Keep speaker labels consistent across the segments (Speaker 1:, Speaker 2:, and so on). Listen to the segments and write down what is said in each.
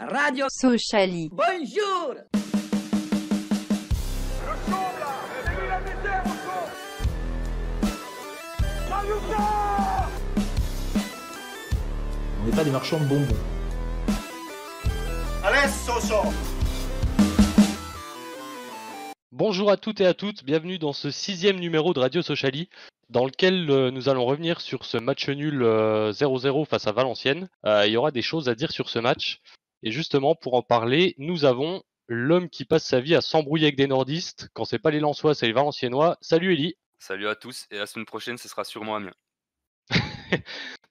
Speaker 1: Radio
Speaker 2: Sociali.
Speaker 1: Bonjour
Speaker 3: On n'est pas des marchands de bonbons.
Speaker 4: Bonjour à toutes et à toutes, bienvenue dans ce sixième numéro de Radio Sociali, dans lequel euh, nous allons revenir sur ce match nul euh, 0-0 face à Valenciennes. Euh, il y aura des choses à dire sur ce match. Et justement, pour en parler, nous avons l'homme qui passe sa vie à s'embrouiller avec des nordistes. Quand c'est pas les Lensois, c'est les Valenciennois. Salut Eli
Speaker 5: Salut à tous et la semaine prochaine ce sera sûrement Amiens.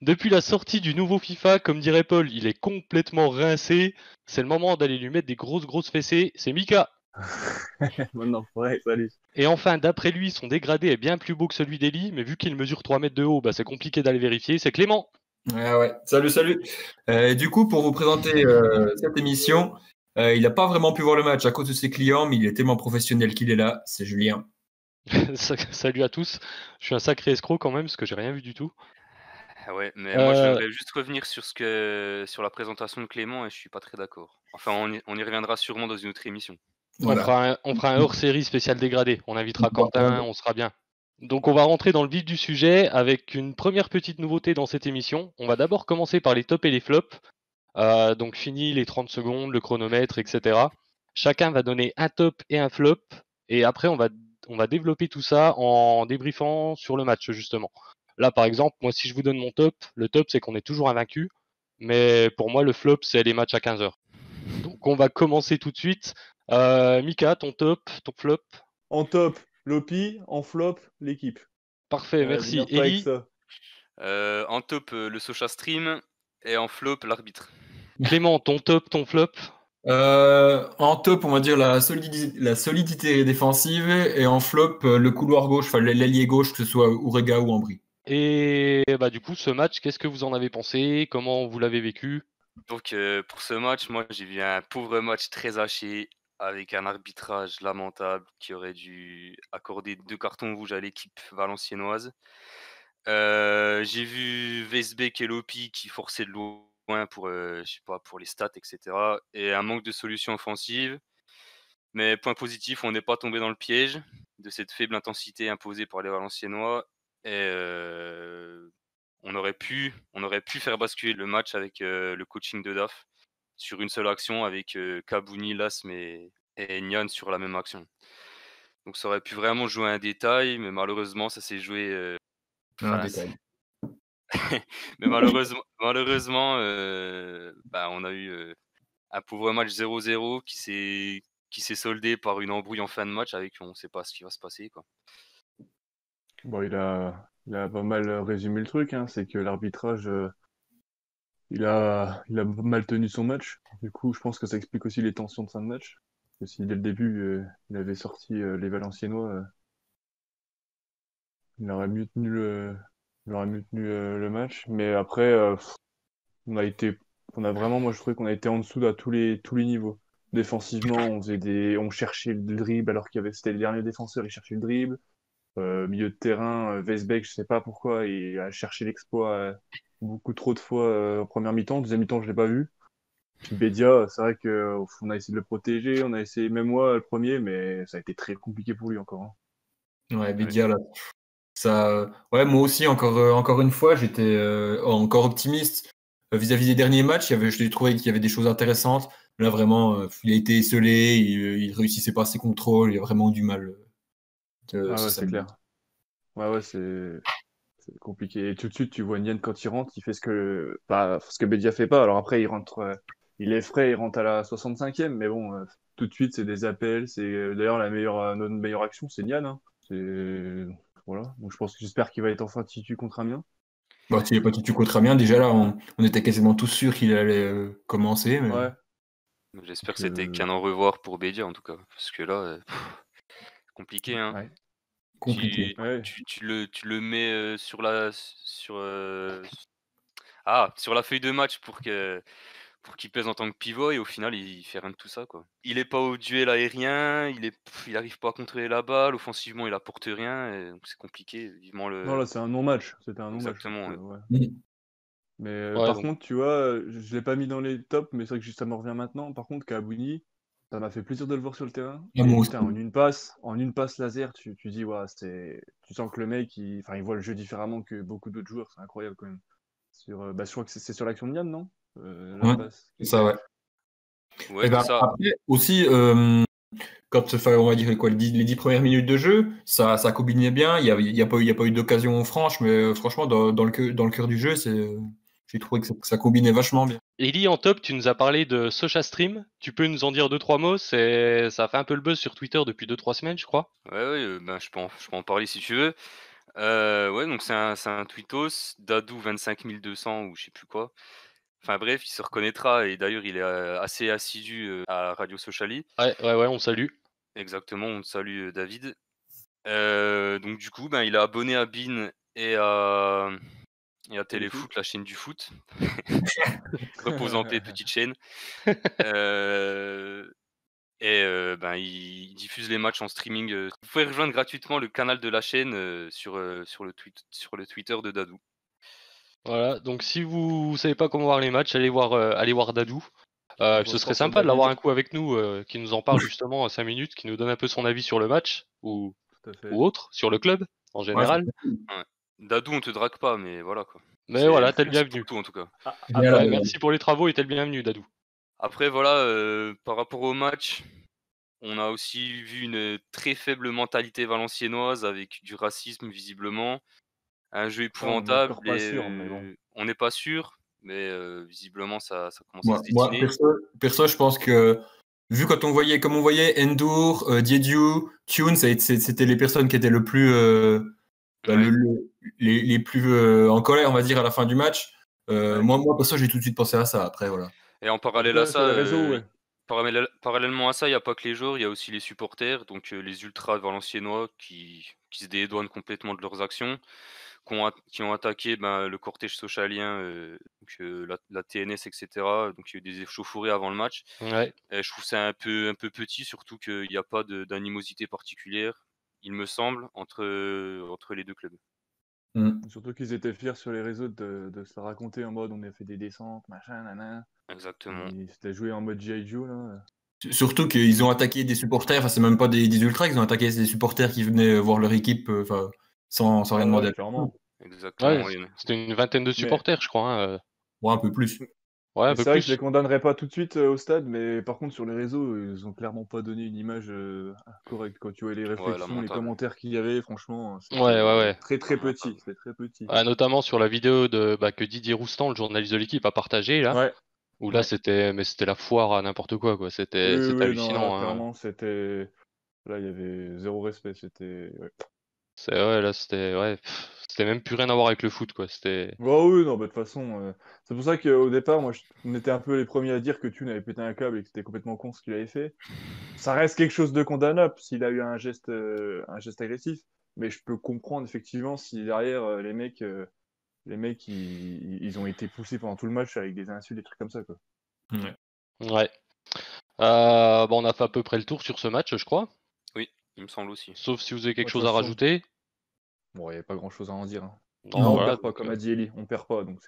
Speaker 4: Depuis la sortie du nouveau FIFA, comme dirait Paul, il est complètement rincé. C'est le moment d'aller lui mettre des grosses grosses fessées. C'est Mika.
Speaker 6: Maintenant, ouais, salut.
Speaker 4: Et enfin, d'après lui, son dégradé est bien plus beau que celui d'Eli, mais vu qu'il mesure 3 mètres de haut, bah, c'est compliqué d'aller vérifier. C'est Clément.
Speaker 3: Ouais. Salut, salut. Euh, du coup, pour vous présenter euh, cette émission, euh, il n'a pas vraiment pu voir le match à cause de ses clients, mais il est tellement professionnel qu'il est là. C'est Julien.
Speaker 4: Salut à tous. Je suis un sacré escroc quand même, parce que j'ai rien vu du tout.
Speaker 5: Ah ouais, mais moi je voudrais juste revenir sur ce que sur la présentation de Clément et je suis pas très d'accord. Enfin on y, on y reviendra sûrement dans une autre émission.
Speaker 3: Voilà.
Speaker 4: On fera un, on fera un hors-série spécial dégradé. On invitera Quentin, on sera bien. Donc on va rentrer dans le vif du sujet avec une première petite nouveauté dans cette émission. On va d'abord commencer par les tops et les flops. Euh, donc fini les 30 secondes, le chronomètre, etc. Chacun va donner un top et un flop. Et après on va, on va développer tout ça en débriefant sur le match justement. Là par exemple, moi si je vous donne mon top, le top c'est qu'on est toujours invaincu. Mais pour moi le flop c'est les matchs à 15h. Donc on va commencer tout de suite. Euh, Mika, ton top, ton flop.
Speaker 6: En top, Lopi. En flop, l'équipe.
Speaker 4: Parfait,
Speaker 6: Euh,
Speaker 4: merci. Eli.
Speaker 5: Euh, en top euh, le Socha Stream et en flop l'arbitre.
Speaker 4: Clément, ton top, ton flop?
Speaker 3: Euh, en top, on va dire la, solidi- la solidité défensive et en flop, le couloir gauche, enfin l'ailier gauche, que ce soit Ourega ou Ambry.
Speaker 4: Et bah du coup, ce match, qu'est-ce que vous en avez pensé? Comment vous l'avez vécu?
Speaker 5: Donc euh, pour ce match, moi j'ai vu un pauvre match très haché avec un arbitrage lamentable qui aurait dû accorder deux cartons rouges à l'équipe valenciennoise. Euh, j'ai vu Vesbeck et Lopi qui forçaient de loin pour, euh, je sais pas, pour les stats, etc. Et un manque de solutions offensives. Mais point positif, on n'est pas tombé dans le piège de cette faible intensité imposée par les Valenciennois. Et euh, on, aurait pu, on aurait pu faire basculer le match avec le coaching de DAF sur une seule action avec euh, Kabouni, Lasm et, et Nyan sur la même action. Donc ça aurait pu vraiment jouer un détail, mais malheureusement ça s'est joué euh,
Speaker 3: Un détail.
Speaker 5: mais malheureusement, malheureusement euh, bah, on a eu euh, un pauvre match 0-0 qui s'est qui s'est soldé par une embrouille en fin de match avec on ne sait pas ce qui va se passer quoi.
Speaker 6: Bon, il a, il a pas mal résumé le truc. Hein. C'est que l'arbitrage, euh, il a, mal tenu son match. Du coup, je pense que ça explique aussi les tensions de fin de match. Que si dès le début, euh, il avait sorti euh, les Valenciennois, euh, il aurait mieux tenu le, euh, match. Mais après, on a été, on a vraiment, moi je trouvais qu'on a été en dessous à tous les, niveaux. Défensivement, on faisait des, on cherchait le dribble alors qu'il y avait, c'était le dernier défenseur, il cherchait le dribble. Milieu de terrain, Vesbeck, je sais pas pourquoi, il a cherché l'exploit beaucoup trop de fois euh, en première mi-temps. Deuxième mi-temps, je l'ai pas vu. Puis Bedia, c'est vrai que euh, on a essayé de le protéger, on a essayé, même moi, le premier, mais ça a été très compliqué pour lui encore. hein.
Speaker 3: Ouais, Bédia, là. Ça, ouais, moi aussi, encore, euh, encore une fois, j'étais euh, encore optimiste Euh, vis-à-vis des derniers matchs. Il y avait, je l'ai trouvé qu'il y avait des choses intéressantes. Là, vraiment, euh, il a été esselé, il, il réussissait pas ses contrôles, il a vraiment eu du mal. euh,
Speaker 6: Ah ouais, c'est clair. Ouais, ouais, c'est c'est compliqué. Et tout de suite, tu vois Nian quand il rentre, il fait ce que, pas, ce que Bedia fait pas. Alors après, il rentre, euh, il est frais, il rentre à la 65e, mais bon, euh, tout de suite, c'est des appels. C'est euh, d'ailleurs la meilleure, notre meilleure action, c'est Nian. Hein. C'est voilà. Donc je pense que j'espère qu'il va être enfin titu contre Amiens.
Speaker 3: Bon, s'il n'est pas titu contre Amiens, déjà là, on, on était quasiment tous sûrs qu'il allait euh, commencer. Mais...
Speaker 6: Ouais.
Speaker 5: Donc, J'espère que c'était
Speaker 6: euh,
Speaker 5: qu'un au revoir pour Bédia en tout cas parce que là euh, pff, compliqué hein.
Speaker 6: Ouais.
Speaker 3: Compliqué.
Speaker 5: Tu,
Speaker 6: Ouais.
Speaker 5: tu, tu le, tu le mets euh, sur la sur euh, ah sur la feuille de match pour que pour qu'il pèse en tant que pivot et au final il fait rien de tout ça quoi. Il est pas au duel aérien, il est pff, il arrive pas à contrôler la balle, offensivement il apporte rien et donc c'est compliqué. Vivement le
Speaker 6: Non, là, c'est un non-match. C'était un non-match.
Speaker 5: Exactement,
Speaker 6: donc, euh, ouais.
Speaker 3: Mm.
Speaker 6: Mais euh,
Speaker 4: Ouais,
Speaker 6: par
Speaker 4: donc-
Speaker 6: contre, tu vois, je, je l'ai pas mis dans les tops, mais c'est vrai que ça me revient maintenant. Par contre, Kabouni, ça m'a fait plaisir de le voir sur le terrain.
Speaker 3: Ah,
Speaker 6: Et putain, en une passe, en une passe laser, tu, tu dis, ouais, c'est, tu sens que le mec, il, enfin, il voit le jeu différemment que beaucoup d'autres joueurs. C'est incroyable quand même. Sur, euh, bah, je crois que c'est c'est sur l'action de Yann, non? Euh, la
Speaker 3: Ouais,
Speaker 6: passe.
Speaker 3: C'est ça, ouais.
Speaker 5: Ouais,
Speaker 3: Et ben,
Speaker 5: c'est ça.
Speaker 3: Après, aussi, euh, quand enfin, on va dire quoi, les dix, les dix premières minutes de jeu, ça, ça combinait bien. Il n'y a, il y a, pas eu- il y a pas eu d'occasion franche, mais euh, franchement, dans, dans le, cœur- dans le cœur du jeu, c'est, euh, j'ai trouvé que ça, que ça combinait vachement bien.
Speaker 4: Ellie, en top, tu nous as parlé de Socha Stream. Tu peux nous en dire deux, trois mots? C'est, Ça a fait un peu le buzz sur Twitter depuis deux, trois semaines, je crois.
Speaker 5: Ouais, ouais, ben, je, peux en, je peux en parler si tu veux. Euh, ouais, donc c'est un, c'est un tweetos, Dadou 25200 ou je sais plus quoi. Enfin bref, il se reconnaîtra et d'ailleurs il est euh, assez assidu à Radio Sociali.
Speaker 4: Ouais, ouais, ouais, on salue.
Speaker 5: Exactement, on salue David. Euh, donc du coup, ben, il est abonné à Bean et à, et à Téléfoot, la chaîne du foot. Repose en paix, petite chaîne. Euh, et euh, ben, il, il diffuse les matchs en streaming. euh. Vous pouvez rejoindre gratuitement le canal de la chaîne euh, sur, euh, sur, le tweet, sur le Twitter de Dadou.
Speaker 4: Voilà, donc si vous savez pas comment voir les matchs, allez voir, euh, allez voir Dadou. Euh, ce serait sympa de l'avoir un coup avec nous, euh, qui nous en parle justement à 5 minutes, qui nous donne un peu son avis sur le match ou, ou autre, sur le club en général.
Speaker 5: Dadou, on te drague pas, mais voilà quoi.
Speaker 4: Mais voilà, t'es le bienvenu.
Speaker 5: tout en tout cas.
Speaker 6: Ah,
Speaker 4: merci pour les travaux et t'es le bienvenu, Dadou.
Speaker 5: Après, voilà, euh, par rapport au match, on a aussi vu une très faible mentalité valenciennoise avec du racisme visiblement. Un jeu
Speaker 6: on
Speaker 5: épouvantable.
Speaker 6: encore pas
Speaker 5: et,
Speaker 6: sûr, mais bon.
Speaker 5: euh, On n'est pas sûr, mais euh, visiblement ça, ça commence
Speaker 3: Moi,
Speaker 5: à se
Speaker 3: moi,
Speaker 5: dessiner.
Speaker 3: perso, perso, je pense que vu quand on voyait, comme on voyait Endur, euh, Diediu, Tune, c'était les personnes qui étaient le plus, euh, bah,
Speaker 5: Ouais.
Speaker 3: le- le- les, les plus euh, en colère, on va dire, à la fin du match. Euh,
Speaker 6: Ouais.
Speaker 3: Moi, moi, perso, j'ai tout de suite pensé à ça. Après, voilà.
Speaker 5: Et en parallèle
Speaker 6: Ouais,
Speaker 5: à ça, euh, parallèlement à ça, il n'y a pas que les joueurs, il y a aussi les supporters, donc euh, les ultras valenciennois qui, qui se dédouanent complètement de leurs actions, qui ont, a- qui ont attaqué ben, le cortège socialien, euh, donc, euh, la, la TNS, etc. Donc il y a eu des échauffourées avant le match.
Speaker 4: Ouais.
Speaker 5: Et je trouve ça un peu, un peu petit, surtout qu'il n'y a pas d'animosité particulière, il me semble, entre, entre les deux clubs.
Speaker 6: Surtout qu'ils étaient fiers sur les réseaux de, de se raconter en mode on a fait des descentes, machin, nanan.
Speaker 5: Exactement.
Speaker 6: Ils s'étaient joué en mode G.I. Joe, là.
Speaker 3: Surtout qu'ils ont attaqué des supporters, enfin, c'est même pas des, des ultras, ils ont attaqué des supporters qui venaient euh, voir leur équipe euh, enfin, sans, sans rien
Speaker 6: Ouais,
Speaker 3: demander.
Speaker 6: clairement.
Speaker 5: Exactement.
Speaker 4: Ouais,
Speaker 5: a-
Speaker 4: C'était une vingtaine de supporters, je crois. hein, euh.
Speaker 3: Ouais, un peu plus.
Speaker 4: Ouais,
Speaker 6: C'est vrai que je les condamnerais pas tout de suite euh, au stade, mais par contre sur les réseaux, ils ont clairement pas donné une image euh, correcte. Quand tu vois les réflexions, les commentaires qu'il y avait, franchement,
Speaker 4: Ouais, ouais, ouais.
Speaker 6: très très petit. Très petit.
Speaker 4: Ouais, notamment sur la vidéo de, bah, que Didier Roustan, le journaliste de l'équipe, a partagé là.
Speaker 6: Ouais.
Speaker 4: Où là, c'était, mais c'était la foire à n'importe quoi, quoi. C'était,
Speaker 6: Oui, oui, non,
Speaker 4: hallucinant.
Speaker 6: là,
Speaker 4: hein.
Speaker 6: clairement, c'était. Là, il y avait zéro respect. C'était. ouais.
Speaker 4: C'est ouais, là, c'était, ouais, pff, c'était même plus rien à voir avec le foot, quoi. C'était,
Speaker 6: Bah oui, non, bah, de toute façon, euh, c'est pour ça qu'au départ, moi, je- on était un peu les premiers à dire que Thune avait pété un câble et que c'était complètement con ce qu'il avait fait. Ça reste quelque chose de condamnable s'il a eu un geste, euh, un geste agressif, mais je peux comprendre effectivement si derrière euh, les mecs, euh, les mecs, ils, ils ont été poussés pendant tout le match avec des insultes, des trucs comme ça, quoi.
Speaker 4: ouais. Euh, bon, on a fait à peu près le tour sur ce match, je crois.
Speaker 5: Il me semble aussi.
Speaker 4: Sauf si vous avez quelque
Speaker 6: Ouais,
Speaker 4: chose à rajouter.
Speaker 6: Bon, il n'y a pas grand chose à en dire. hein.
Speaker 4: Non,
Speaker 3: Non,
Speaker 6: on
Speaker 4: voilà,
Speaker 6: perd pas, comme
Speaker 4: euh,
Speaker 6: a dit Ellie, on perd pas, donc.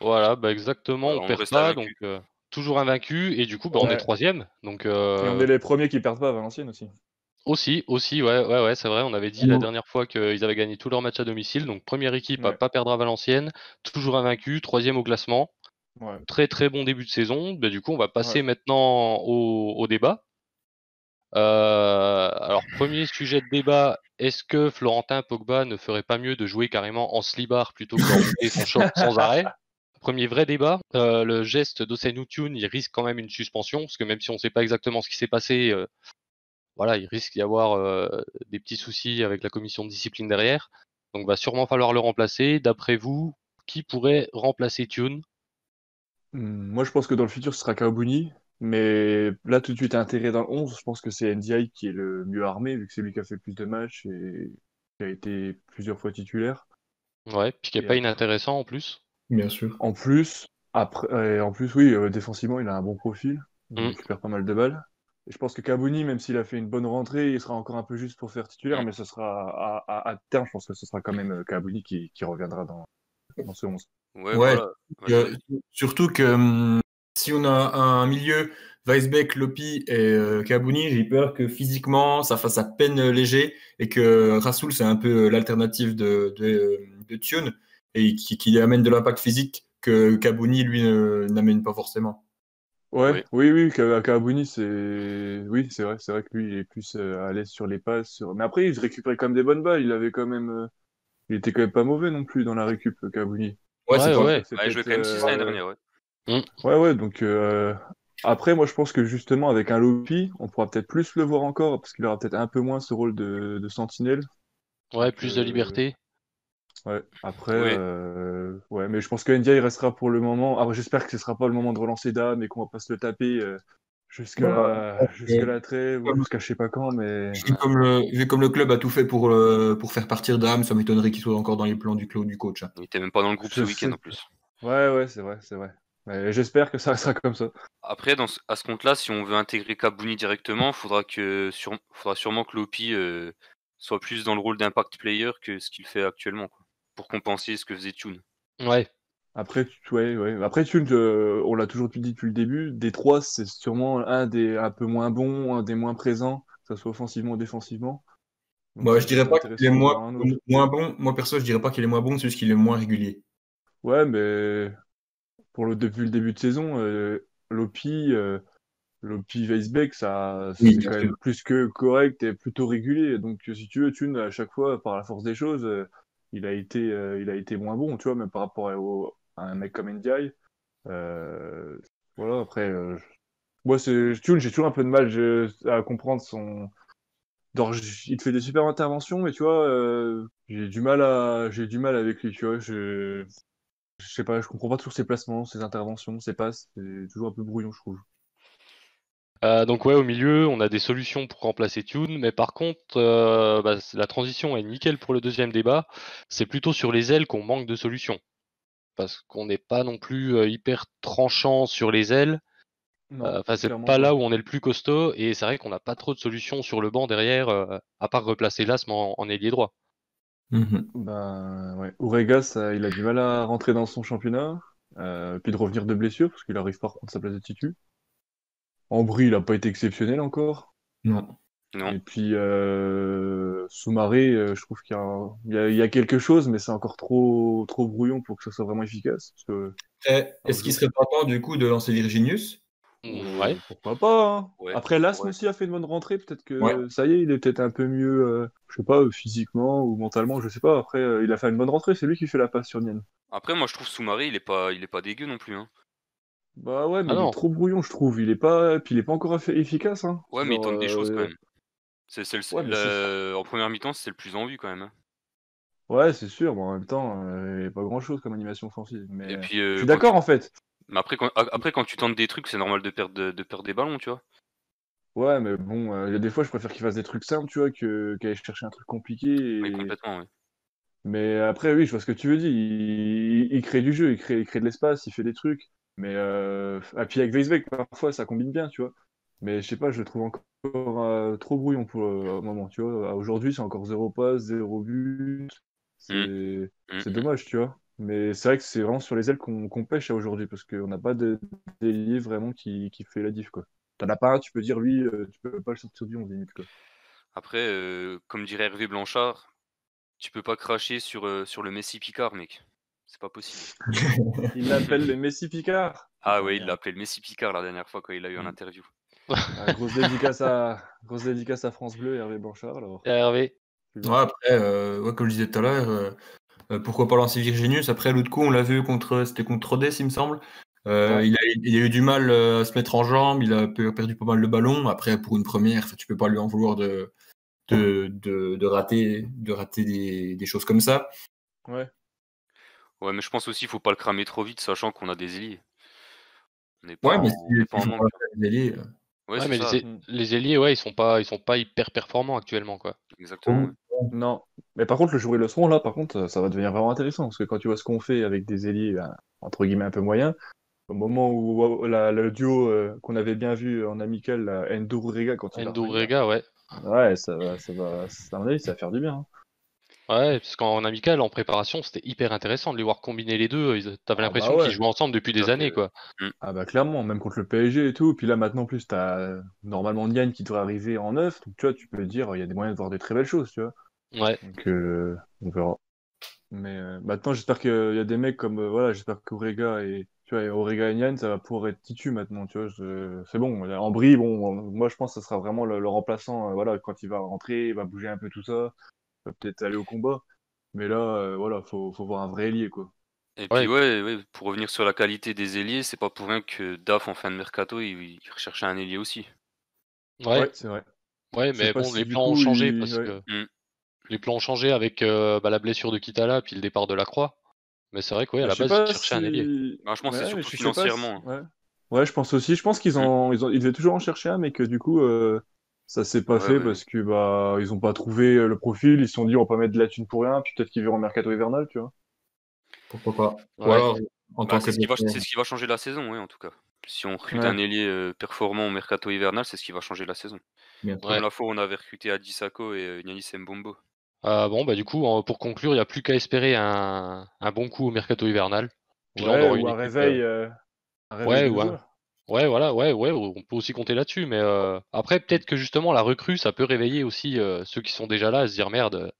Speaker 4: Voilà, bah exactement, on
Speaker 5: on
Speaker 4: perd pas, donc euh, toujours invaincu, et du coup, bah, on est troisième. Donc
Speaker 6: Et on
Speaker 4: euh,
Speaker 6: est les premiers qui perdent pas à Valenciennes aussi.
Speaker 4: aussi, aussi, ouais, ouais, ouais, c'est vrai. On avait dit la dernière fois qu'ils avaient gagné tous leurs matchs à domicile. Donc première équipe à
Speaker 6: Ouais.
Speaker 4: pas perdre à Valenciennes, toujours invaincu, troisième au classement.
Speaker 6: Ouais.
Speaker 4: Très très bon début de saison. Bah, du coup, on va passer maintenant au, au débat. Euh, alors premier sujet de débat, est-ce que Florentin Pogba ne ferait pas mieux de jouer carrément en slibard plutôt que de remonter son short sans arrêt? Premier vrai débat, euh, le geste d'Osenou Tune, il risque quand même une suspension, parce que même si on ne sait pas exactement ce qui s'est passé, euh, voilà, il risque d'y avoir des petits soucis avec la commission de discipline derrière. Donc va sûrement falloir le remplacer. D'après vous, qui pourrait remplacer Tune
Speaker 6: Hmm, Moi, je pense que dans le futur, ce sera Kabouni. Mais là, tout de suite, intégré dans le 11, je pense que c'est NDI qui est le mieux armé, vu que c'est lui qui a fait le plus de matchs et qui a été plusieurs fois titulaire.
Speaker 4: Ouais, puis qui n'est pas
Speaker 6: après-
Speaker 4: inintéressant en plus.
Speaker 3: Bien sûr.
Speaker 6: En plus, après, et en plus, oui, euh, défensivement, il a un bon profil. Il
Speaker 4: Mm.
Speaker 6: récupère pas mal de balles. Et je pense que Kabouni, même s'il a fait une bonne rentrée, il sera encore un peu juste pour faire titulaire,
Speaker 5: Mm.
Speaker 6: mais ce sera à, à- à terme, je pense que ce sera quand même euh, Kabouni qui, qui reviendra dans, dans ce 11.
Speaker 5: Ouais,
Speaker 3: Ouais,
Speaker 5: voilà.
Speaker 3: Euh, surtout que hum, si on a un milieu, Weisbeck, Lopi et euh, Kabouni, j'ai peur que physiquement ça fasse à peine léger et que Rasoul c'est un peu l'alternative de, de, de Tune et qui, qui amène de l'impact physique que Kabouni lui ne- n'amène pas forcément.
Speaker 6: Ouais, oui, oui, Ka- Kawabuni, c'est. Oui, c'est vrai, c'est vrai que lui, il est plus euh, à l'aise sur les passes. Sur... Mais après, il récupérait quand même des bonnes balles. Il avait quand même. euh, Il était quand même pas mauvais non plus dans la récup,
Speaker 3: Ouais,
Speaker 6: Kawabuni.
Speaker 4: Ouais,
Speaker 3: c'est
Speaker 4: ouais.
Speaker 3: vrai.
Speaker 6: C'est
Speaker 5: Ouais, il jouait quand même 6
Speaker 6: peut-être,
Speaker 5: l'année
Speaker 6: euh,
Speaker 5: dernière, ouais.
Speaker 6: Ouais, ouais, donc euh, après, moi je pense que justement avec un Lopi, on pourra peut-être plus le voir encore, parce qu'il aura peut-être un peu moins ce rôle de, de sentinelle.
Speaker 4: Ouais, plus de
Speaker 6: euh,
Speaker 4: liberté.
Speaker 6: Ouais, après,
Speaker 5: Ouais.
Speaker 6: euh, ouais, mais je pense que Ndia il restera pour le moment. Alors j'espère que ce sera pas le moment de relancer Dame et qu'on va pas se le taper euh, jusqu'à jusqu'à la trêve ou jusqu'à je sais pas quand, mais
Speaker 3: Vu comme, le, vu comme le club a tout fait pour, euh, pour faire partir Dame, ça m'étonnerait qu'il soit encore dans les plans du, du coach. hein.
Speaker 5: Il était même pas dans le groupe
Speaker 6: Je
Speaker 5: ce week-end en plus.
Speaker 6: ouais, ouais, c'est vrai, c'est vrai. Mais j'espère que ça restera comme ça.
Speaker 5: Après, dans ce- à ce compte-là, si on veut intégrer Kabouni directement, faudra que sur, faudra sûrement que Lopi euh, soit plus dans le rôle d'impact player que ce qu'il fait actuellement, quoi, pour compenser ce que faisait Tune.
Speaker 4: Ouais.
Speaker 6: Après, tu- ouais, ouais. Après, Thune, euh, on l'a toujours dit depuis le début, des trois, c'est sûrement un des un peu moins bons, un des moins présents, que ce soit offensivement ou défensivement. Donc, ça
Speaker 3: je dirais pas qu'il est moins, moins bon. Moi, perso, je dirais pas qu'il est moins bon, c'est juste qu'il est moins régulier.
Speaker 6: Ouais, mais pour le, depuis le début de saison, euh, Lopi, euh, Lopi Weisbeck, ça, c'est quand même plus que correct et plutôt régulier. Donc, si tu veux, Thune, à chaque fois, par la force des choses, euh, il a été, il a été moins bon, tu vois, même par rapport à, au- à un mec comme Ndiaye. Voilà, après, je- moi, c'est Thune, j'ai toujours un peu de mal je- à comprendre son. J- il te fait des super interventions, mais tu vois, euh, j'ai du mal à, j'ai du mal avec lui, tu vois. Je, je sais pas, je comprends pas toujours ses placements, ses interventions, ses passes. C'est toujours un peu brouillon, je trouve.
Speaker 4: Euh, donc ouais, au milieu, on a des solutions pour remplacer Tune, mais par contre, euh, bah, la transition est nickel pour le deuxième débat. C'est plutôt sur les ailes qu'on manque de solutions. Parce qu'on n'est pas non plus euh, hyper tranchant sur les ailes. Euh, Enfin, c'est pas là où on est le plus costaud, et c'est vrai qu'on n'a pas trop de solutions sur le banc derrière, à part replacer en, en ailier droit.
Speaker 6: Ouais, Ourega, ça, il a du mal à rentrer dans son championnat, euh, puis de revenir de blessure parce qu'il arrive pas à prendre sa place de titu. Ambry, il a pas été exceptionnel encore.
Speaker 3: Non.
Speaker 5: Non.
Speaker 6: Et puis euh, Soumaré, euh, je trouve qu'il y, a un- il y a- il y a quelque chose, mais c'est encore trop trop brouillon pour que ça soit vraiment efficace. Parce que
Speaker 3: Est-ce qu'il serait pas temps du coup de lancer Virginius?
Speaker 4: Ouais.
Speaker 6: pourquoi pas hein.
Speaker 5: Ouais,
Speaker 6: Après Lasme
Speaker 5: ouais.
Speaker 6: aussi a fait une bonne rentrée, peut-être que
Speaker 3: Ouais.
Speaker 6: ça y est, il est peut-être un peu mieux, euh, je sais pas, physiquement ou mentalement, je sais pas. Après, euh, il a fait une bonne rentrée, c'est lui qui fait la passe sur Nian.
Speaker 5: Après, moi, je trouve Soumaré, il est pas, il est pas dégueu non plus. Hein.
Speaker 6: Bah ouais, mais
Speaker 4: Ah
Speaker 6: il
Speaker 4: non.
Speaker 6: est trop brouillon, je trouve. Il est pas, puis il est pas encore effi- efficace, hein.
Speaker 5: Ouais, mais il tente des choses
Speaker 6: euh,
Speaker 5: quand même. C'est, le- En première mi-temps, c'est le plus en vue quand même. hein.
Speaker 6: Ouais, c'est sûr, mais en même temps, euh, il y a pas grand-chose comme animation offensive. Mais
Speaker 5: Et
Speaker 6: euh,
Speaker 5: puis, euh,
Speaker 6: je suis d'accord
Speaker 5: tu-
Speaker 6: en fait.
Speaker 5: Mais après quand, après, quand tu tentes des trucs, c'est normal de perdre, de, de perdre des ballons, tu vois.
Speaker 6: Ouais, mais bon, euh, il y a des fois, je préfère qu'il fasse des trucs simples, tu vois, qu'aller chercher un truc compliqué.
Speaker 5: Oui, complètement, oui.
Speaker 6: Mais après, oui, je vois ce que tu veux dire. Il, il crée du jeu, il crée, il crée de l'espace, il fait des trucs. Mais euh... ah, puis avec Weisbeck, parfois, ça combine bien, tu vois. Mais je sais pas, je le trouve encore euh, trop brouillon pour le moment, tu vois. Aujourd'hui, c'est encore zéro passe, zéro but. C'est
Speaker 5: Mm,
Speaker 6: c'est
Speaker 5: mm.
Speaker 6: dommage, tu vois. Mais c'est vrai que c'est vraiment sur les ailes qu'on pêche aujourd'hui, parce qu'on n'a pas de d'ailier vraiment qui, qui fait la diff, quoi. T'en as pas un, tu peux dire, lui, euh, tu peux pas le sortir du 11 limite, quoi.
Speaker 5: Après, euh, comme dirait Hervé Blanchard, tu peux pas cracher sur, euh, sur le Messi Picard, mec. C'est pas possible.
Speaker 6: Il l'appelle le Messi Picard.
Speaker 5: Ah ouais, il l'a appelé le Messi Picard la dernière fois quand il a eu en
Speaker 6: Mm.
Speaker 5: interview.
Speaker 6: Ah, grosse, dédicace à... grosse dédicace à France Bleu et Hervé Blanchard, alors.
Speaker 4: Hervé.
Speaker 3: Ouais, après, euh, ouais, comme je disais tout à l'heure, pourquoi pas lancer Virginius? Après, l'autre coup, on l'a vu contre, c'était contre Rodez, il me semble. Euh,
Speaker 6: Ouais.
Speaker 3: il, a, il a eu du mal euh, à se mettre en jambe, il a pe- perdu pas mal de ballons. Après, pour une première, tu peux pas lui en vouloir de, de, de, de rater, de rater des, des choses comme ça.
Speaker 6: Ouais.
Speaker 5: Ouais, mais je pense aussi qu'il faut pas le cramer trop vite, sachant qu'on a des ailiers. On n'est
Speaker 3: Ouais,
Speaker 5: pas,
Speaker 3: mais si
Speaker 5: en manque.
Speaker 3: des ailiers, euh,
Speaker 5: Ouais,
Speaker 4: Ouais,
Speaker 5: ça,
Speaker 4: les, les ailiers, ouais, ils sont pas, ils sont pas hyper performants actuellement, quoi.
Speaker 5: exactement. ouais.
Speaker 6: Non. Mais par contre, le jour et le seront, là, par contre, ça va devenir vraiment intéressant. Parce que quand tu vois ce qu'on fait avec des ailiers, ben, entre guillemets, un peu moyens, au moment où la- le duo euh, qu'on avait bien vu en amical, la Endo Rega, quand il va
Speaker 4: Endo
Speaker 6: revenir,
Speaker 4: Rega, ouais.
Speaker 6: Ouais, ça va, ça va, ça, à mon avis, ça va faire du bien. hein.
Speaker 4: Ouais, parce qu'en amical, en préparation, c'était hyper intéressant de les voir combiner les deux. T'avais
Speaker 6: Ah bah
Speaker 4: l'impression
Speaker 6: ouais.
Speaker 4: qu'ils jouaient ensemble depuis des années, quoi.
Speaker 6: Ah bah clairement, même contre le PSG et tout. Puis là maintenant en plus t'as euh, normalement Nian qui devrait arriver en neuf, donc tu vois tu peux dire il y a des moyens de voir des très belles choses, tu vois.
Speaker 4: Ouais.
Speaker 6: Donc euh, on verra. Mais euh, maintenant j'espère qu'il y a des mecs comme euh, voilà j'espère qu'Orega et tu vois et Orega et Nian ça va pouvoir être titu maintenant, tu vois. je- C'est bon. En brie bon moi je pense que ça sera vraiment le, le remplaçant. euh, voilà quand il va rentrer il va bouger un peu tout ça, il va peut-être aller au combat. Mais là euh, voilà faut faut voir un vrai ailier quoi.
Speaker 5: Et
Speaker 4: Ouais.
Speaker 5: puis ouais, ouais, pour revenir sur la qualité des ailiers, c'est pas pour rien que DAF en fin de mercato, il, il recherchait un ailier aussi.
Speaker 4: Ouais,
Speaker 6: c'est vrai.
Speaker 4: ouais, mais bon,
Speaker 6: si
Speaker 4: les plans ont changé
Speaker 6: il-
Speaker 4: parce
Speaker 6: ouais.
Speaker 4: que
Speaker 5: Mm.
Speaker 4: Les plans ont changé avec euh, bah, la blessure de Kitala puis le départ de la Croix. Mais c'est vrai que ouais, à la
Speaker 6: je
Speaker 4: base, ils cherchaient un ailier.
Speaker 5: Bah, je pense que c'est
Speaker 6: Ouais,
Speaker 5: surtout
Speaker 6: pas si-
Speaker 5: financièrement.
Speaker 6: Ouais. Ouais, je pense aussi. Je pense qu'ils ont, ils ont, ils devaient toujours en chercher un, mais que du coup, euh, ça s'est pas
Speaker 5: Ouais,
Speaker 6: fait
Speaker 5: ouais.
Speaker 6: parce que bah, ils ont pas trouvé euh, le profil. Ils se sont dit, on va pas mettre de la thune pour rien. Puis peut-être qu'ils verront mercato hivernal, tu vois.
Speaker 3: Pourquoi pas Ou
Speaker 4: Ouais.
Speaker 3: alors, en
Speaker 5: Bah,
Speaker 3: tant
Speaker 5: c'est
Speaker 3: que
Speaker 5: ce, qui va, c'est ce qui va changer la saison, ouais, en tout cas. Si on recrute
Speaker 6: Ouais.
Speaker 5: un ailier euh, performant au mercato hivernal, c'est ce qui va changer la saison.
Speaker 3: Bien.
Speaker 5: Comme
Speaker 4: Ouais.
Speaker 5: la fois où on avait recruté Adisako et euh, Yanis Mbombo.
Speaker 4: Euh, bon, bah du coup, pour conclure, il n'y a plus qu'à espérer un, un bon coup au mercato hivernal. Puis là, on
Speaker 6: Ouais,
Speaker 4: aura
Speaker 6: ou
Speaker 4: une
Speaker 6: un
Speaker 4: équipe,
Speaker 6: réveil, euh, un réveil
Speaker 4: ouais, ouais. voilà, ouais, ouais, on peut aussi compter là-dessus. Mais euh, après, peut-être que justement, la recrue, ça peut réveiller aussi euh, ceux qui sont déjà là à se dire merde,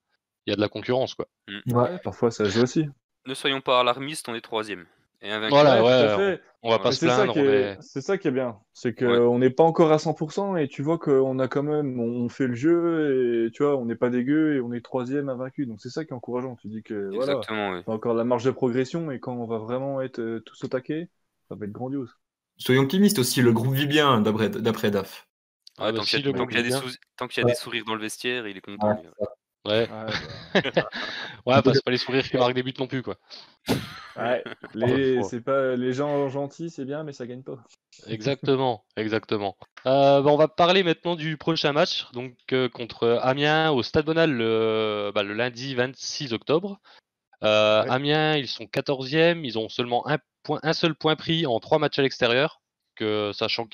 Speaker 4: il y a de la concurrence, quoi.
Speaker 6: Ouais, parfois ça joue aussi.
Speaker 5: Ne soyons pas alarmistes, on est troisième. Et invaincu.
Speaker 4: Voilà,
Speaker 6: Ouais, tout
Speaker 4: ouais,
Speaker 6: à fait.
Speaker 4: On va pas se
Speaker 6: c'est ça
Speaker 4: plaindre,
Speaker 6: qui
Speaker 4: on
Speaker 6: est,
Speaker 4: est.
Speaker 6: c'est ça qui est bien, c'est que
Speaker 5: Ouais.
Speaker 6: on n'est pas encore à 100% et tu vois qu'on a quand même, on fait le jeu et tu vois, on n'est pas dégueu et on est troisième invaincu. Donc c'est ça qui est encourageant. Tu dis que voilà,
Speaker 5: Exactement, oui.
Speaker 6: on a encore de la marge de progression et quand on va vraiment être euh, tous au taquet, ça va être grandiose.
Speaker 3: Soyons optimistes aussi, le groupe vit bien d'après d'après DAF.
Speaker 4: Ah,
Speaker 5: Ouais,
Speaker 4: bah,
Speaker 5: tant
Speaker 4: si
Speaker 5: qu'il y a, tant y des,
Speaker 4: bien.
Speaker 5: sou- tant qu'il y a
Speaker 3: Ouais.
Speaker 5: des sourires dans le vestiaire, il est content.
Speaker 4: Ouais,
Speaker 6: Ouais,
Speaker 4: ouais, bah, c'est pas les sourires qui marquent des buts non plus, quoi.
Speaker 6: ouais. Les,
Speaker 4: Faut-
Speaker 6: c'est pas les gens gentils, c'est bien, mais ça gagne pas.
Speaker 4: Exactement, exactement. Euh, bah, on va parler maintenant du prochain match, donc euh, contre Amiens au Stade Bonal le, bah, le lundi 26 octobre. Euh,
Speaker 6: Ouais.
Speaker 4: Amiens, ils sont 14e, ils ont seulement un, point, un seul point pris en trois matchs à l'extérieur, que, sachant bah,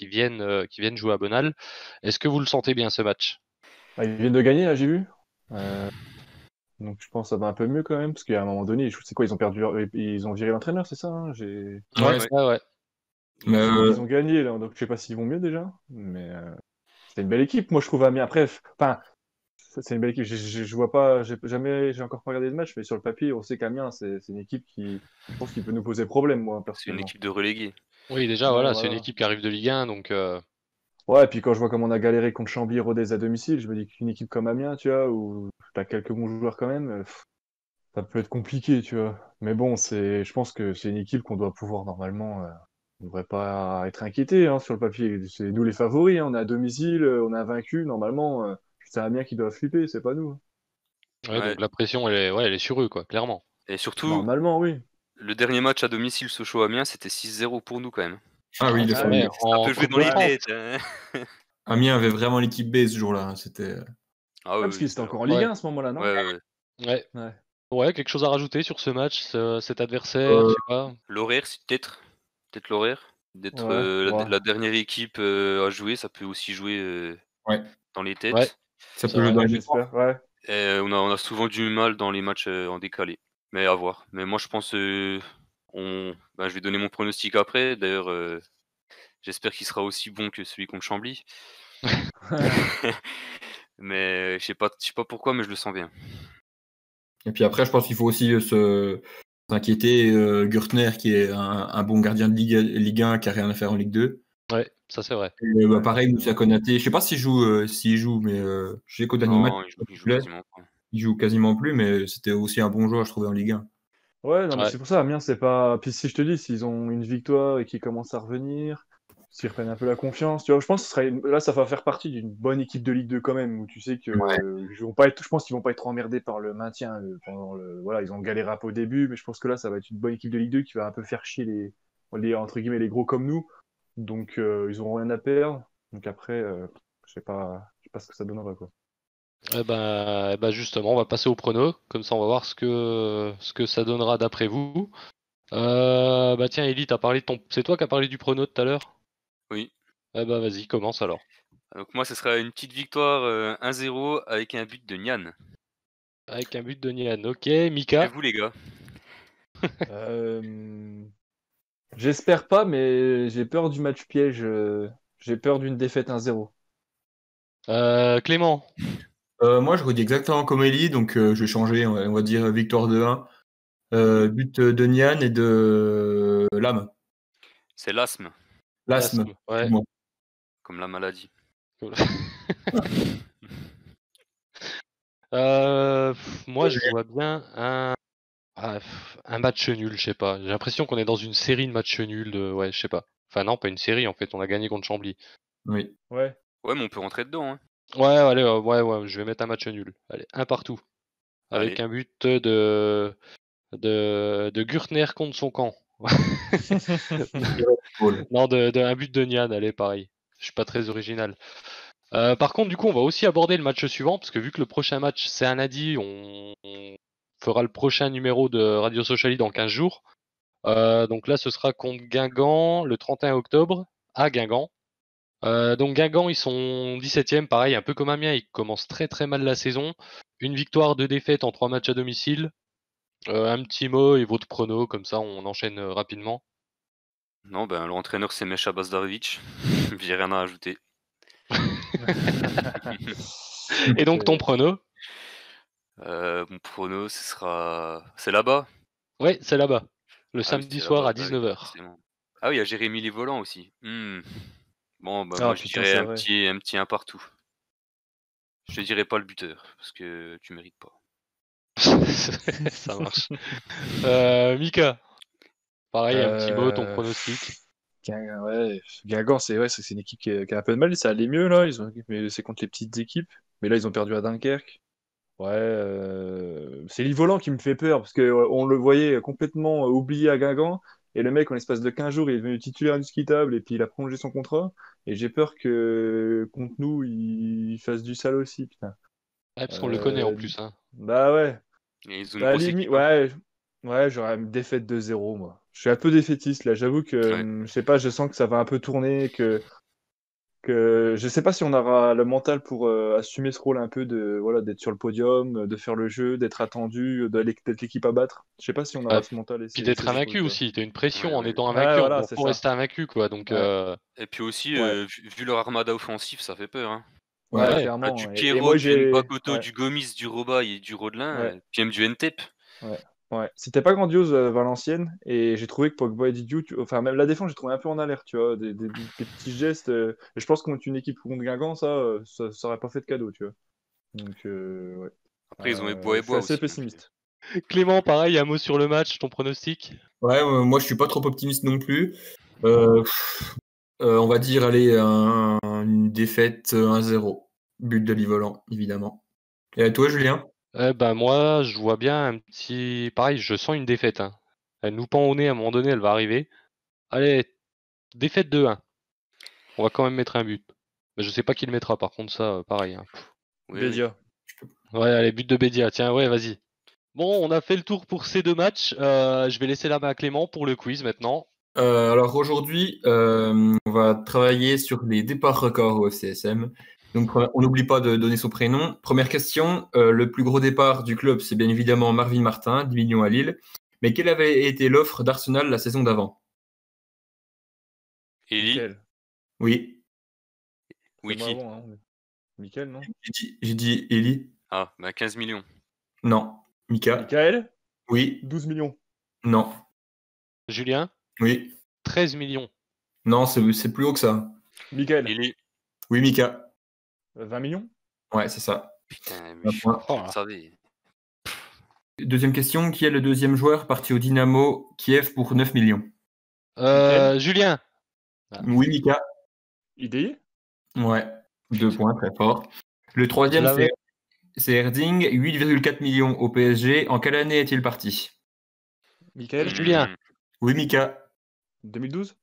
Speaker 4: viennent, qu'ils viennent jouer à Bonal. Est-ce que vous le sentez bien ce match?
Speaker 6: Ah, ils viennent de gagner là, j'ai vu. Euh, Donc je pense que ça va un peu mieux quand même, parce qu'à un moment donné, je- c'est quoi, ils ont perdu, ils ont viré l'entraîneur, c'est ça hein J'ai-
Speaker 3: Ouais,
Speaker 4: ouais, ouais.
Speaker 3: Mais, euh,
Speaker 6: Ils ont gagné là, donc je sais pas s'ils vont mieux déjà, mais euh, c'est une belle équipe, moi je trouve Amiens. Après, enfin, ça, c'est une belle équipe. Je, je, je vois pas, j'ai jamais, j'ai encore pas regardé le match, mais sur le papier, on sait qu'Amiens, c'est c'est une équipe qui, je pense, qui peut nous poser problème, moi
Speaker 5: C'est une
Speaker 6: personnellement.
Speaker 5: équipe de relégués.
Speaker 4: Oui, déjà,
Speaker 6: Ouais,
Speaker 4: voilà, c'est une
Speaker 6: voilà.
Speaker 4: équipe qui arrive de Ligue 1, donc euh,
Speaker 6: Ouais, et puis quand je vois comment on a galéré contre Chambly et Rodez à domicile, je me dis qu'une équipe comme Amiens, tu vois, où t'as quelques bons joueurs quand même, euh, pff, ça peut être compliqué, tu vois. Mais bon, c'est, je pense que c'est une équipe qu'on doit pouvoir normalement, euh, on devrait pas être inquiété hein, sur le papier. C'est nous les favoris, hein, on est à domicile, euh, on a vaincu, normalement, euh, c'est Amiens qui doit flipper, c'est pas nous. hein.
Speaker 4: ouais,
Speaker 5: Ouais.
Speaker 4: donc la pression, elle est, ouais, elle est sur eux, quoi, clairement.
Speaker 5: Et surtout,
Speaker 6: Normalement, oui.
Speaker 5: le dernier match à domicile Sochaux Amiens, c'était 6-0 pour nous quand même.
Speaker 3: Ah oui, le
Speaker 6: Ah.
Speaker 4: Ouais,
Speaker 5: peut jouer
Speaker 4: Coupe
Speaker 5: dans les têtes. hein.
Speaker 3: Amiens avait vraiment l'équipe B ce jour-là. hein, C'était.
Speaker 5: Ah
Speaker 6: Ah, parce
Speaker 5: oui,
Speaker 6: qu'ils étaient
Speaker 5: c'est-
Speaker 6: encore en Ligue
Speaker 4: Ouais.
Speaker 6: 1 à ce moment-là, non?
Speaker 5: Ouais, ouais, ouais.
Speaker 4: Ouais.
Speaker 6: Ouais.
Speaker 4: Ouais, quelque chose à rajouter sur ce match, ce- cet adversaire,
Speaker 3: Euh.
Speaker 5: L'horaire, c'est peut-être peut-être l'horaire. D'être
Speaker 6: Ouais,
Speaker 5: euh, la,
Speaker 6: ouais.
Speaker 5: la dernière équipe euh, à jouer, ça peut aussi jouer euh,
Speaker 3: Ouais.
Speaker 5: dans les têtes.
Speaker 4: Ouais.
Speaker 3: Ça peut jouer dans les
Speaker 6: j'espère, ouais.
Speaker 5: Et euh, on, a, on a souvent du mal dans les matchs euh, en décalé. Mais à voir. Mais moi, je pense. Euh, on... ben, je vais donner mon pronostic après. D'ailleurs, euh, j'espère qu'il sera aussi bon que celui contre Chambly. mais je sais pas, je sais pas pourquoi, mais je le sens bien.
Speaker 3: Et puis après, je pense qu'il faut aussi euh, se s'inquiéter. Euh, Gürtner, qui est un, un bon gardien de Ligue, Ligue 1, qui a rien à faire en Ligue 2.
Speaker 4: Ouais, ça c'est vrai.
Speaker 3: Et, euh, bah, pareil, Moussa. Konaté. Je sais pas s'il joue, euh, s'il joue, mais euh, je sais qu'au dernier match,
Speaker 5: joue, il joue quasiment
Speaker 3: plus, mais c'était aussi un bon joueur, je trouvais, en Ligue 1.
Speaker 6: Ouais, non, mais
Speaker 4: Ouais.
Speaker 6: c'est pour ça, Amiens, c'est pas. Puis si je te dis, s'ils ont une victoire et qu'ils commencent à revenir, s'ils reprennent un peu la confiance, tu vois, je pense que ce serait... là, ça va faire partie d'une bonne équipe de Ligue 2 quand même, où tu sais que
Speaker 3: Ouais.
Speaker 6: euh, ils vont pas être... je pense qu'ils vont pas être emmerdés par le maintien. euh, pendant le... Voilà, ils ont galéré un peu au début, mais je pense que là, ça va être une bonne équipe de Ligue 2 qui va un peu faire chier les, les entre guillemets, les gros comme nous. Donc, euh, ils auront rien à perdre. Donc après, euh, je sais pas, je sais pas ce que ça donnera, quoi.
Speaker 4: Eh ben, eh ben, justement, on va passer au prono, comme ça on va voir ce que, ce que ça donnera d'après vous. Euh, bah tiens, Ellie, t'as parlé de ton... c'est toi qui as parlé du prono tout à l'heure?
Speaker 5: Oui.
Speaker 4: Eh ben vas-y, commence alors.
Speaker 5: Donc moi, ce sera une petite victoire euh, 1-0 avec un but de Nian.
Speaker 4: Avec un but de Nian. Ok, Mika?
Speaker 5: Et vous, les gars?
Speaker 6: Euh, J'espère pas, mais j'ai peur du match piège. euh, J'ai peur d'une défaite 1-0.
Speaker 4: Euh, Clément?
Speaker 3: Euh, moi, je redis exactement comme Ellie, donc euh, je vais changer, on va, on va dire victoire de 1. Euh, but de Nian et de Lame.
Speaker 5: C'est l'asthme,
Speaker 3: L'asthme.
Speaker 4: Ouais.
Speaker 3: Bon.
Speaker 5: comme la maladie.
Speaker 4: Euh, pff, moi, je vois bien un, ah, un match nul, je sais pas. J'ai l'impression qu'on est dans une série de matchs nuls. De... Ouais, je sais pas. Enfin, non, pas une série en fait. On a gagné contre Chambly.
Speaker 3: Oui.
Speaker 6: Ouais.
Speaker 5: Ouais, mais on peut rentrer dedans. Hein.
Speaker 4: Ouais, allez, euh, ouais, ouais, je vais mettre un match nul. Allez, un partout. Avec
Speaker 5: Allez.
Speaker 4: un but de, de, de Gürtner contre son camp. Non, de, de- un but de Nian, allez, pareil. Je suis pas très original. Euh, par contre, du coup, on va aussi aborder le match suivant, parce que vu que le prochain match, c'est un lundi, on, on fera le prochain numéro de Radio Sociali dans 15 jours. Euh, donc là, ce sera contre Guingamp le 31 octobre, à Guingamp. Euh, donc Guingamp, ils sont 17e, pareil, un peu comme Amiens, ils commencent très très mal la saison. Une victoire, deux défaites en trois matchs à domicile. Euh, un petit mot et votre prono, comme ça on enchaîne euh, rapidement.
Speaker 5: Non, ben l'entraîneur c'est Mesha Bazdarovic. J'ai rien à ajouter.
Speaker 4: Et donc ton prono?
Speaker 5: Euh, mon prono, ce sera. C'est là-bas
Speaker 4: Ouais, c'est là-bas. Le
Speaker 5: Ah oui,
Speaker 4: samedi soir à
Speaker 5: bah oui,
Speaker 4: 19h.
Speaker 5: forcément. Ah oui, il y a Jérémy Les Volants aussi. Hmm. Bon, bah,
Speaker 6: Ah,
Speaker 5: moi je dirais un
Speaker 6: vrai.
Speaker 5: petit, un petit un partout. Je te dirais pas le buteur, parce que tu mérites pas.
Speaker 4: ça marche. Euh, Mika, pareil, un petit mot, ton
Speaker 6: Euh,
Speaker 4: pronostic.
Speaker 6: Guingamp, ouais, Guingamp, c'est ouais, une équipe qui, a- qui a un peu de mal. Ça allait mieux là, ils ont, mais c'est contre les petites équipes. Mais là, ils ont perdu à Dunkerque. Ouais, euh, c'est Livolan qui me fait peur parce que euh, on le voyait complètement oublié à Guingamp. Et le mec, en l'espace de 15 jours, il est devenu titulaire indiscutable et puis il a prolongé son contrat. Et j'ai peur que contre nous, il fasse du sale aussi, putain.
Speaker 4: Ouais, parce qu'on le connaît en plus. Hein.
Speaker 6: Bah ouais.
Speaker 5: Et ils ont
Speaker 6: Bah, limite,
Speaker 5: hein.
Speaker 6: ouais, ouais, j'aurais une défaite de 0 moi. Je suis un peu défaitiste là, j'avoue que
Speaker 5: Ouais.
Speaker 6: hum, je sais pas, je sens que ça va un peu tourner, que que je sais pas si on aura le mental pour euh, assumer ce rôle un peu de voilà, d'être sur le podium, de faire le jeu, d'être attendu, d'aller- d'être l'équipe à battre. Je sais pas si on aura
Speaker 4: Ouais.
Speaker 6: ce mental et
Speaker 4: Puis d'être invaincu aussi. T'as une pression
Speaker 5: Ouais,
Speaker 4: en
Speaker 5: ouais.
Speaker 4: étant
Speaker 6: Ouais,
Speaker 4: invaincu.
Speaker 6: voilà,
Speaker 4: faut
Speaker 6: ça.
Speaker 4: rester invaincu, quoi. Donc,
Speaker 6: Ouais.
Speaker 4: euh,
Speaker 5: Et puis aussi,
Speaker 6: Ouais.
Speaker 5: euh, vu, vu leur armada offensif, ça fait peur. Hein.
Speaker 6: Ouais,
Speaker 3: Ouais.
Speaker 6: Clairement.
Speaker 5: du
Speaker 6: et
Speaker 5: Pierrot, du
Speaker 6: ouais.
Speaker 5: du Gomis, du Robaille et du Rodelin,
Speaker 6: Ouais.
Speaker 5: euh, puis même du Ntep.
Speaker 6: Ouais, c'était pas grandiose euh, Valenciennes et j'ai trouvé que Pogba et Didiou, tu- enfin même la défense, j'ai trouvé un peu en alerte, tu vois, des, des- des petits gestes. euh, et je pense contre une équipe contre Guingamp, ça, euh, ça, ça aurait pas fait de cadeau, tu vois. Donc euh, ouais.
Speaker 5: Après, ils ont
Speaker 6: Euh,
Speaker 5: Ebois et Bois
Speaker 6: assez
Speaker 5: aussi.
Speaker 6: pessimiste.
Speaker 4: Clément, pareil, un mot sur le match, ton pronostic?
Speaker 3: Ouais, euh, moi je suis pas trop optimiste non plus. Euh, pff, euh, on va dire, allez, un- une défaite euh, 1-0. But de Livolan, évidemment. Et à toi, Julien?
Speaker 4: Eh ben moi, je vois bien un petit. Pareil, je sens une défaite. Hein. Elle nous pend au nez à un moment donné, elle va arriver. Allez, défaite de 1. On va quand même mettre un but. Mais je sais pas qui le mettra, par contre, ça, euh, pareil. hein.
Speaker 5: Oui, oui.
Speaker 6: Bédia.
Speaker 4: Ouais, allez, but de Bédia. Tiens, ouais, vas-y. Bon, on a fait le tour pour ces deux matchs. Euh, je vais laisser la main à Clément pour le quiz maintenant.
Speaker 3: Euh, alors aujourd'hui, euh, on va travailler sur les départs records au CSM. Donc on n'oublie pas de donner son prénom. Première question, euh, le plus gros départ du club, c'est bien évidemment Marvin Martin, 10 millions à Lille. Mais quelle avait été l'offre d'Arsenal la saison d'avant?
Speaker 5: Eli?
Speaker 3: Oui,
Speaker 5: Wiki.
Speaker 6: avant, hein. Non?
Speaker 3: J'ai dit, Eli.
Speaker 5: Ah, bah 15 millions.
Speaker 3: Non. Mika
Speaker 6: Mickaël
Speaker 3: Oui.
Speaker 6: 12 millions.
Speaker 3: Non.
Speaker 4: Julien,
Speaker 3: Oui.
Speaker 4: 13 millions.
Speaker 3: Non, c'est c'est plus haut que ça.
Speaker 6: Mickaël
Speaker 5: Eli,
Speaker 3: Oui, Mika.
Speaker 6: Euh, 20 millions
Speaker 3: Ouais, c'est ça.
Speaker 5: putain, mais je.
Speaker 4: Oh
Speaker 5: savais.
Speaker 3: Deuxième question, qui est le deuxième joueur parti au Dynamo Kiev pour 9 millions?
Speaker 4: Euh, Julien,
Speaker 3: Oui, Mika.
Speaker 6: IDI
Speaker 3: Ouais, deux points, très fort. Le troisième, c'est c'est Erding, 8,4 millions au PSG. En quelle année est-il parti?
Speaker 6: Mickaël
Speaker 4: Julien.
Speaker 5: Hmm.
Speaker 3: Oui, Mika
Speaker 6: 2012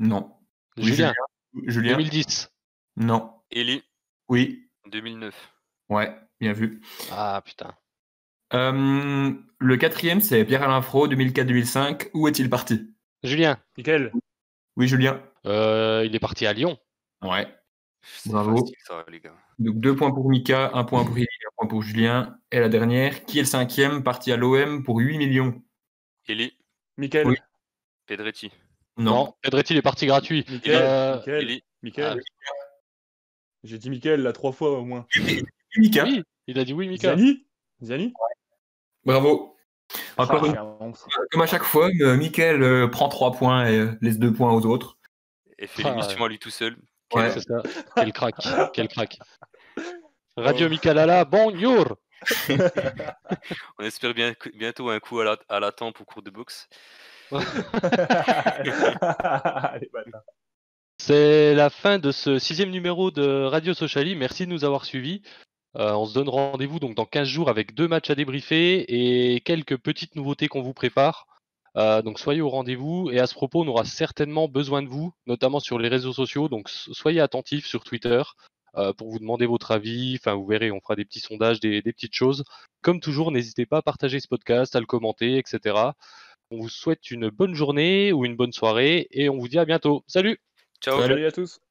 Speaker 3: Non. Oui,
Speaker 4: Julien,
Speaker 3: Julien
Speaker 4: 2010.
Speaker 3: Non.
Speaker 5: Eli,
Speaker 3: Oui.
Speaker 5: 2009.
Speaker 3: Ouais, bien vu.
Speaker 4: Ah putain.
Speaker 3: Euh, le quatrième, c'est Pierre-Alain Fro, 2004-2005. Où est-il parti?
Speaker 4: Julien,
Speaker 6: Mickaël
Speaker 3: Oui, Julien
Speaker 4: euh, il est parti à Lyon.
Speaker 3: Ouais. Bravo.
Speaker 5: facile, ça, les gars.
Speaker 3: Donc deux points pour Mika, un point pour un point pour Julien. Et la dernière, qui est le cinquième, parti à l'OM pour 8 millions?
Speaker 5: Eli,
Speaker 6: Michael,
Speaker 3: Oui.
Speaker 5: Pedretti.
Speaker 4: Non, Pedretti il est parti gratuit.
Speaker 6: Michael,
Speaker 4: Euh,
Speaker 6: Michael,
Speaker 5: Eli,
Speaker 6: Michael.
Speaker 4: Ah.
Speaker 6: J'ai dit Michael là trois fois au moins.
Speaker 3: Mika,
Speaker 4: Oui, il a dit oui, Mika.
Speaker 6: Zani Zani
Speaker 3: bravo. Encore
Speaker 6: Ah,
Speaker 3: une. Comme à chaque fois, euh, Mickaël euh, prend 3 points et euh, laisse 2 points aux autres.
Speaker 5: et fait
Speaker 4: Ah,
Speaker 5: l'émission à lui tout seul.
Speaker 3: Ouais.
Speaker 4: C'est ça. Quel crack, quel crack. Radio Mikalala, bonjour.
Speaker 5: On espère bien, bientôt un coup à la, à la tempe au cours de boxe.
Speaker 4: C'est la fin de ce sixième numéro de Radio Sociali. Merci de nous avoir suivis. Euh, on se donne rendez-vous donc dans 15 jours avec deux matchs à débriefer et quelques petites nouveautés qu'on vous prépare. Euh, donc soyez au rendez-vous et à ce propos, on aura certainement besoin de vous, notamment sur les réseaux sociaux. Donc so- soyez attentifs sur Twitter euh, pour vous demander votre avis. Enfin, vous verrez, on fera des petits sondages, des petites choses. Comme toujours, n'hésitez pas à partager ce podcast, à le commenter, etc. On vous souhaite une bonne journée ou une bonne soirée et on vous dit à bientôt. Salut
Speaker 5: Ciao.
Speaker 6: Salut à tous.